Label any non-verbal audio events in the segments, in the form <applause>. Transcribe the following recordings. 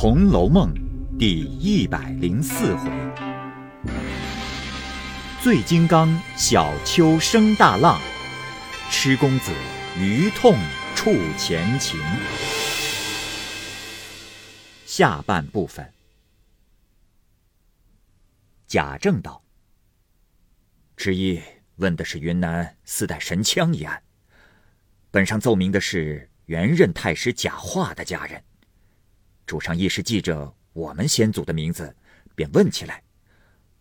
红楼梦》第一百零四回：醉金刚小丘生大浪，痴公子余痛触前情。下半部分。贾政道：“迟一问的是云南四代神枪一案，本上奏明的是原任太师贾化的家人。主上一时记着我们先祖的名字，便问起来。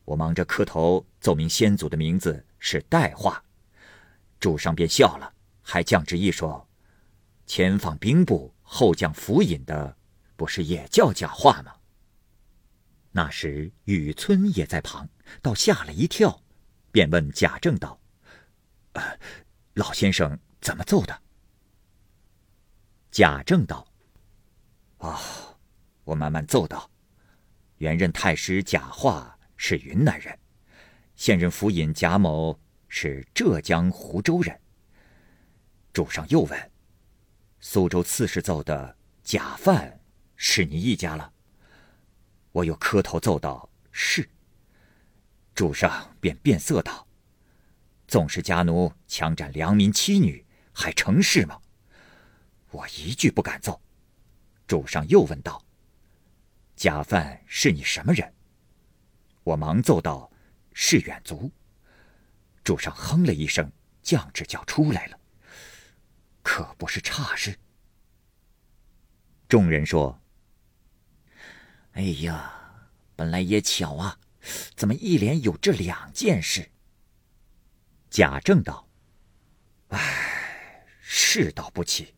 我忙着磕头奏明先祖的名字是代化，主上便笑了，还降旨意说：前访兵部后将府尹的，不是也叫贾化吗？”那时雨村也在旁，倒吓了一跳，便问贾政道：“老先生怎么奏的？”贾政道：“，我慢慢奏道。原任太师贾化是云南人，现任府尹贾某是浙江湖州人。主上又问：苏州刺史奏的贾范是你一家了？”我又磕头奏道：“是。”主上便变色道：“纵是家奴强占良民妻女，还成事吗？”我一句不敢奏。主上又问道：“贾范是你什么人？”我忙奏道：“是远足。”主上哼了一声，降旨叫出来了。可不是差事。众人说。哎呀，本来也巧啊，怎么一连有这两件事？贾政道：“唉，是倒不起，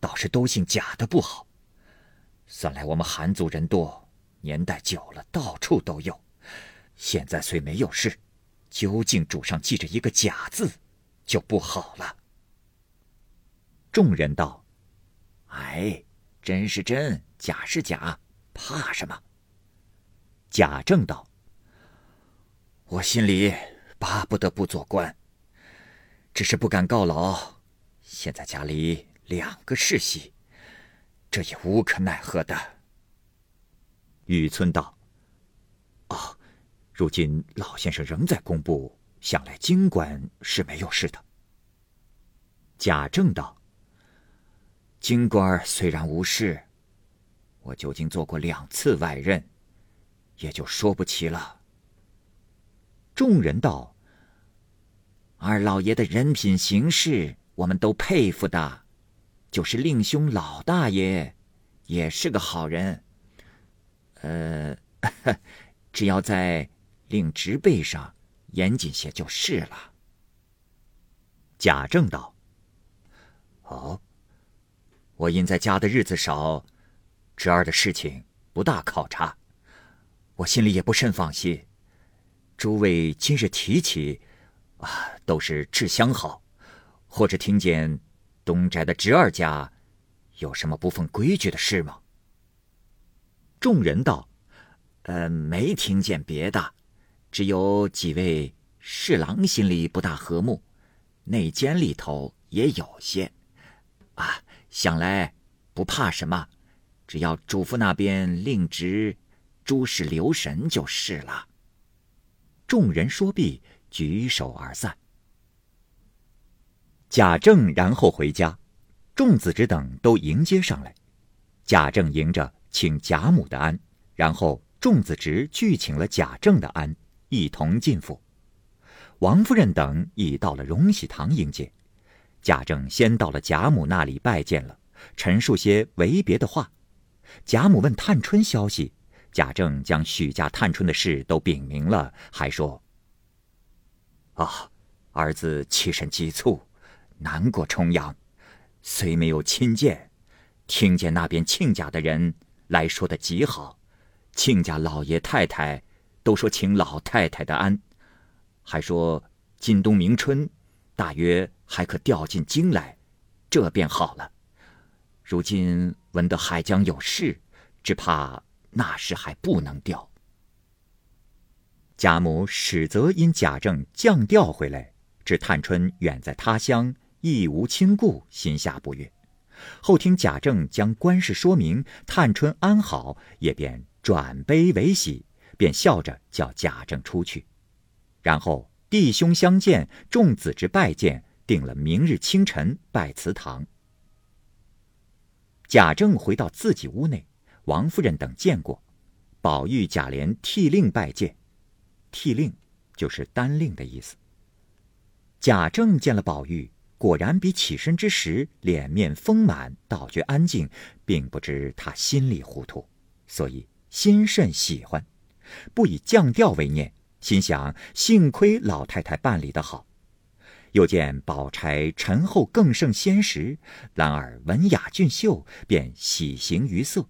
倒是都姓贾的不好。算来我们韩族人多，年代久了，到处都有。现在虽没有事，究竟主上记着一个假字，就不好了。”众人道：“哎，真是真，假是假。”怕什么？贾政道：“我心里巴不得不做官，只是不敢告老。现在家里两个世袭，这也无可奈何的。”雨村道：“哦，如今老先生仍在工部，想来京官是没有事的。”贾政道：“京官虽然无事。”我究竟做过两次外任，也就说不齐了。众人道：“二老爷的人品行事，我们都佩服的。就是令兄老大爷，也是个好人。呃，<laughs> 只要在令侄辈上严谨些就是了。”贾政道：“哦，我因在家的日子少。”侄儿的事情不大考察，我心里也不甚放心。诸位今日提起，啊，都是志相好，或者听见东宅的侄儿家有什么不奉规矩的事吗？众人道：“呃，没听见别的，只有几位侍郎心里不大和睦，内监里头也有些。啊，想来不怕什么。”只要主父那边令侄，诸事留神就是了。众人说毕，举手而散。贾政然后回家，众子侄等都迎接上来。贾政迎着请贾母的安，然后众子侄俱请了贾政的安，一同进府。王夫人等已到了荣禧堂迎接。贾政先到了贾母那里拜见了，陈述些为别的话。贾母问探春消息，贾政将许家探春的事都禀明了，还说：“啊，儿子气甚急促，难过重阳，虽没有亲见，听见那边亲家的人来说的极好，亲家老爷太太都说请老太太的安，还说今冬明春，大约还可调进京来，这便好了。”如今闻得海江有事，只怕那时还不能调。贾母始则因贾政降调回来，知探春远在他乡，亦无亲故，心下不悦；后听贾政将官事说明，探春安好，也便转悲为喜，便笑着叫贾政出去。然后弟兄相见，众子之拜见，定了明日清晨拜祠堂。贾政回到自己屋内，王夫人等见过，宝玉、贾琏替令拜见，替令就是单令的意思。贾政见了宝玉。果然比起身之时脸面丰满，倒觉安静，并不知他心里糊涂，所以心甚喜欢，不以降调为念，心想幸亏老太太办理的好。又见宝钗陈厚更胜先时，兰儿文雅俊秀，便喜形于色。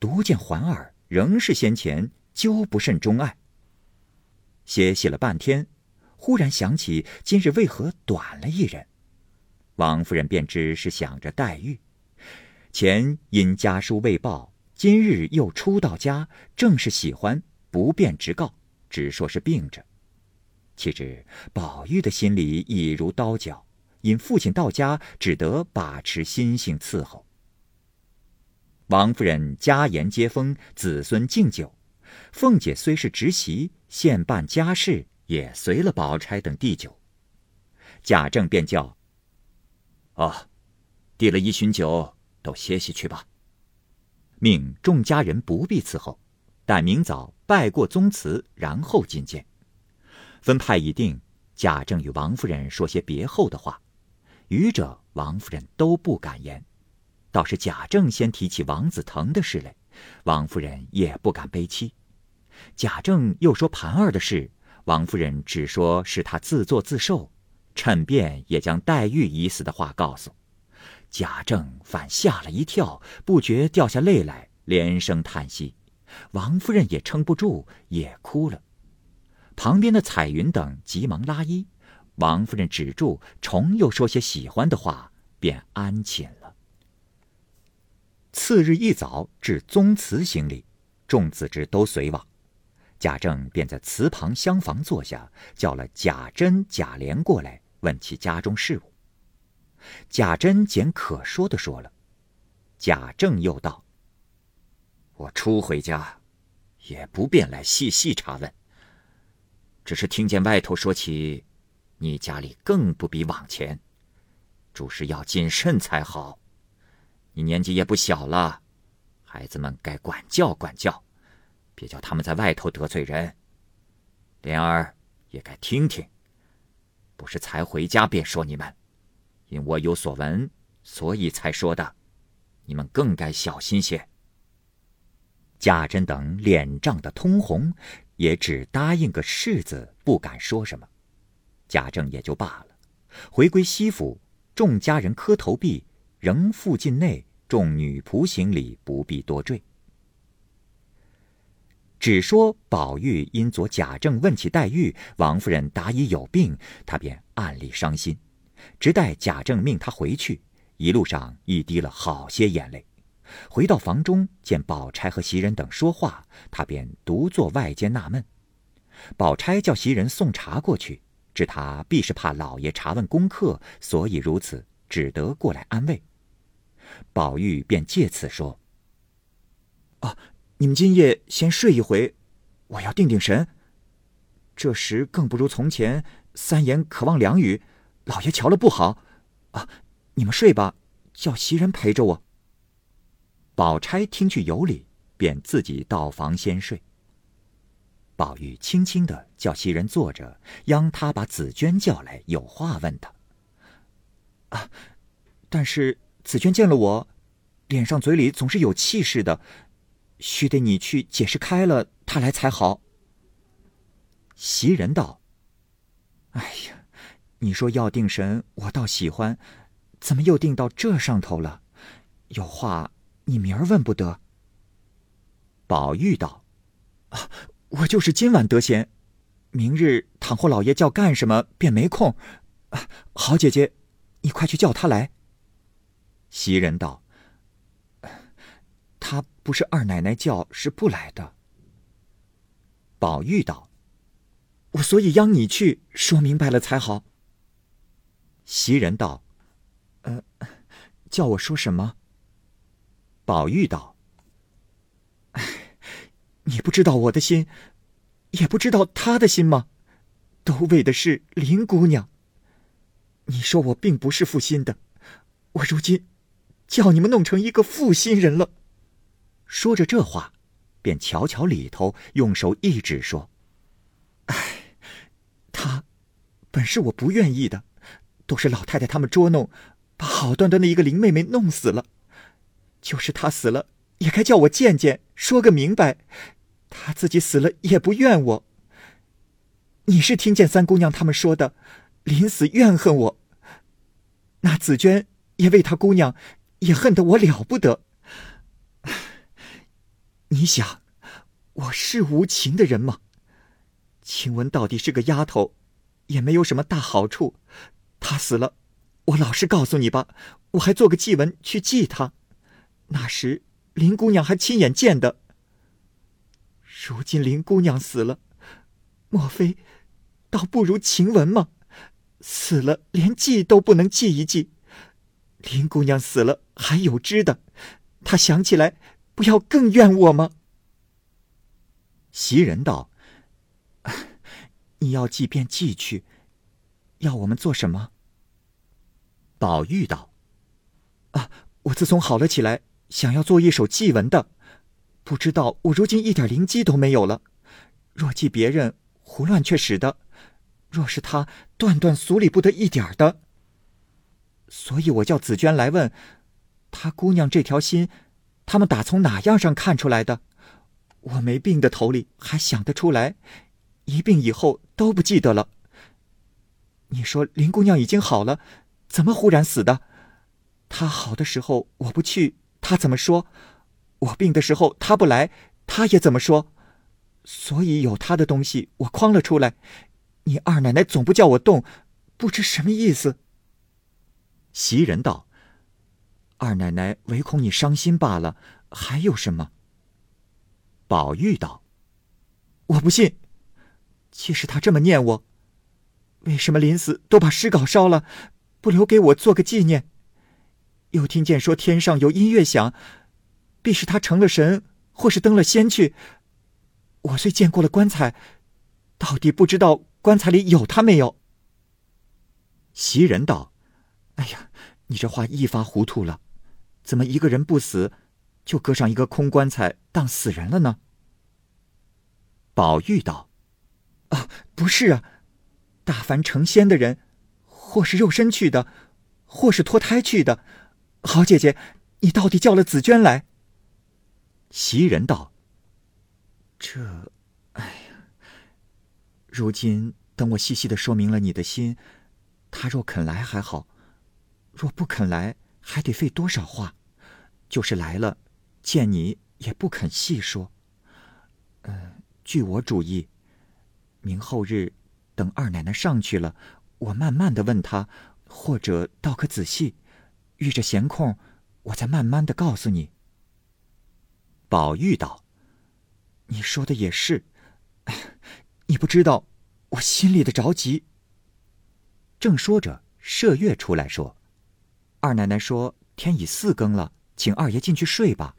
独见环儿仍是先前究不甚钟爱。歇息了半天。忽然想起今日为何短了一人，王夫人便知是想着黛玉。前因家书未报，今日又初到家，正是喜欢，不便直告，只说是病着。岂知宝玉的心里已如刀绞，因父亲到家，只得把持心性伺候。王夫人家言接风，子孙敬酒，凤姐虽是侄媳，现办家事。也随了宝钗等递酒，贾政便叫：“哦，递了一巡酒，都歇息去吧。”命众家人不必伺候，待明早拜过宗祠，然后觐见。分派已定，贾政与王夫人说些别后的话，余者王夫人都不敢言，倒是贾政先提起王子腾的事来，王夫人也不敢悲戚。贾政又说盘儿的事。王夫人只说是他自作自受，趁便也将黛玉已死的话告诉贾政，反吓了一跳，不觉掉下泪来，连声叹息。王夫人也撑不住，也哭了。旁边的彩云等急忙拉衣，王夫人止住，重又说些喜欢的话，便安寝了。次日一早至宗祠行礼，众子侄都随往。贾政便在祠旁厢房坐下，叫了贾珍、贾琏过来，问起家中事务。贾珍简可说的说了，贾政又道：“我初回家，也不便来细细查问，只是听见外头说起，你家里更不比往前，诸事要谨慎才好。你年纪也不小了，孩子们该管教管教。”别叫他们在外头得罪人，莲儿也该听听。不是才回家便说你们，因我有所闻，所以才说的。你们更该小心些。贾珍等脸涨得通红，也只答应个是字，不敢说什么。贾政也就罢了，回归西府，众家人磕头毕，仍复进内，众女仆行礼，不必多赘。只说宝玉因昨贾政问起黛玉，王夫人答已有病，他便暗里伤心，直待贾政命他回去，一路上亦滴了好些眼泪。回到房中，见宝钗和袭人等说话，他便独坐外间纳闷。宝钗叫袭人送茶过去，知他必是怕老爷查问功课，所以如此，只得过来安慰。宝玉便借此说：“啊。”你们今夜先睡一回，我要定定神。这时更不如从前三言渴望两语，老爷瞧了不好。啊，你们睡吧，叫袭人陪着我。宝钗听去有理，便自己到房先睡。宝玉轻轻的叫袭人坐着，央他把紫娟叫来，有话问他。啊，但是紫娟见了我，脸上嘴里总是有气势的。须得你去解释开了，他来才好。袭人道：“哎呀，你说要定神，我倒喜欢，怎么又定到这上头了？有话你明儿问不得。”宝玉道：“啊，我就是今晚得闲，明日倘或老爷叫干什么，便没空。好姐姐，你快去叫他来。”袭人道。他不是二奶奶叫，是不来的。宝玉道：“我所以央你去说明白了才好。”袭人道：“呃，叫我说什么？宝玉道：“，你不知道我的心，也不知道他的心吗？都为的是林姑娘。你说我并不是负心的，我如今叫你们弄成一个负心人了。”说着这话，便瞧瞧里头，用手一指说：“哎，他本是我不愿意的，都是老太太他们捉弄，把好端端的一个林妹妹弄死了。”就是他死了，也该叫我见见，说个明白。他自己死了也不怨我。你是听见三姑娘他们说的，临死怨恨我。那紫娟也为她姑娘，也恨得我了不得。你想，我是无情的人吗？晴雯到底是个丫头，也没有什么大好处。她死了，我老实告诉你吧，我还做个祭文去祭她。那时林姑娘还亲眼见的。如今林姑娘死了，莫非倒不如晴雯吗？死了连祭都不能祭一祭。林姑娘死了还有知的，她想起来不要更怨我吗？袭人道：“ <sighs> 你要记便记去，要我们做什么？”宝玉道：“啊，我自从好了起来。”想要做一首祭文的，不知道我如今一点灵机都没有了。若记别人胡乱却使的，若是他断断俗里不得一点的，所以我叫紫娟来问，她姑娘这条心，他们打从哪样上看出来的？我没病的头里还想得出来，一病以后都不记得了。你说林姑娘已经好了，怎么忽然死的？她好的时候我不去。她怎么说？我病的时候她不来，她也怎么说？所以有她的东西，我诓了出来。你二奶奶总不叫我动，不知什么意思。袭人道：“二奶奶唯恐你伤心罢了，还有什么？”宝玉道：“我不信。既是他这么念我，为什么临死都把诗稿烧了，不留给我做个纪念？”又听见说天上有音乐响，必是他成了神，或是登了仙去。我虽见过了棺材，到底不知道棺材里有他没有。袭人道：“哎呀，你这话一发糊涂了，怎么一个人不死，就搁上一个空棺材当死人了呢？”宝玉道：“啊，不是啊，大凡成仙的人，或是肉身去的，或是脱胎去的。”好姐姐，你到底叫了紫娟来？袭人道：“这，哎呀，如今等我细细的说明了你的心，他若肯来还好，若不肯来，还得费多少话。就是来了，见你也不肯细说。嗯，据我主意，明后日等二奶奶上去了，我慢慢的问他，或者倒可仔细。”遇着闲空，我再慢慢的告诉你。宝玉道：“你说的也是，<laughs> 你不知道我心里的着急。”正说着，麝月出来说：“二奶奶说天已四更了，请二爷进去睡吧。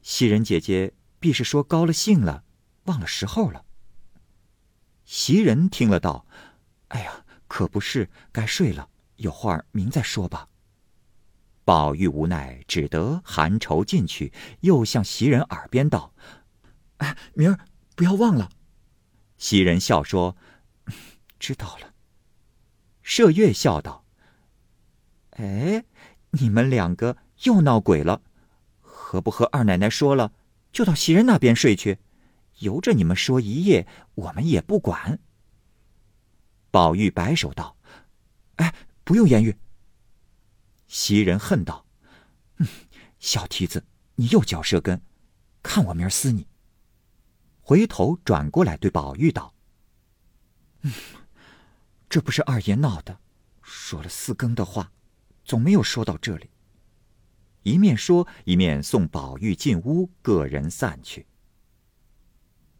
袭人姐姐必是说高了兴了，忘了时候了。”袭人听了道：“哎呀，可不是，该睡了，有话明再说吧。”宝玉无奈，只得含愁进去，又向袭人耳边道：“哎，明儿不要忘了。”袭人笑说：“知道了。”麝月笑道：“哎，你们两个又闹鬼了，何不和二奶奶说了，就到袭人那边睡去？由着你们说一夜，我们也不管。”宝玉摆手道：“哎，不用言语。”袭人恨道：“嗯，小蹄子，你又嚼舌根，看我明儿撕你！”回头转过来对宝玉道：“嗯，这不是二爷闹的，说了四更的话，总没有说到这里。”一面说，一面送宝玉进屋，个人散去。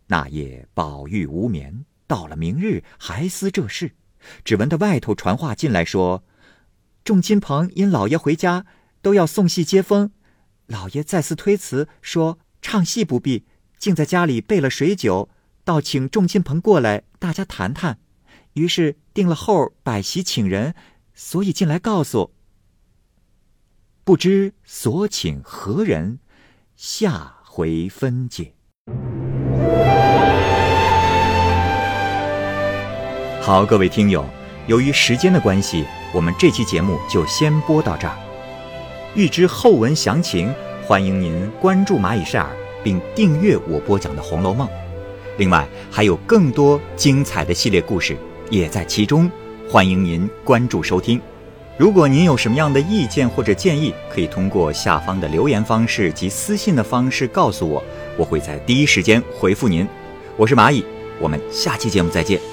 那夜宝玉无眠，到了明日还思这事，只闻得外头传话进来说。众亲朋因老爷回家，都要送戏接风，老爷再次推辞说唱戏不必，竟在家里备了水酒，倒请众亲朋过来，大家谈谈。于是定了后摆席请人，所以进来告诉。不知所请何人，下回分解。好，各位听友，由于时间的关系，我们这期节目就先播到这儿。欲知后文详情，欢迎您关注蚂蚁晒尔，并订阅我播讲的《红楼梦》。另外，还有更多精彩的系列故事也在其中，欢迎您关注收听。如果您有什么样的意见或者建议，可以通过下方的留言方式及私信的方式告诉我，我会在第一时间回复您。我是蚂蚁，我们下期节目再见。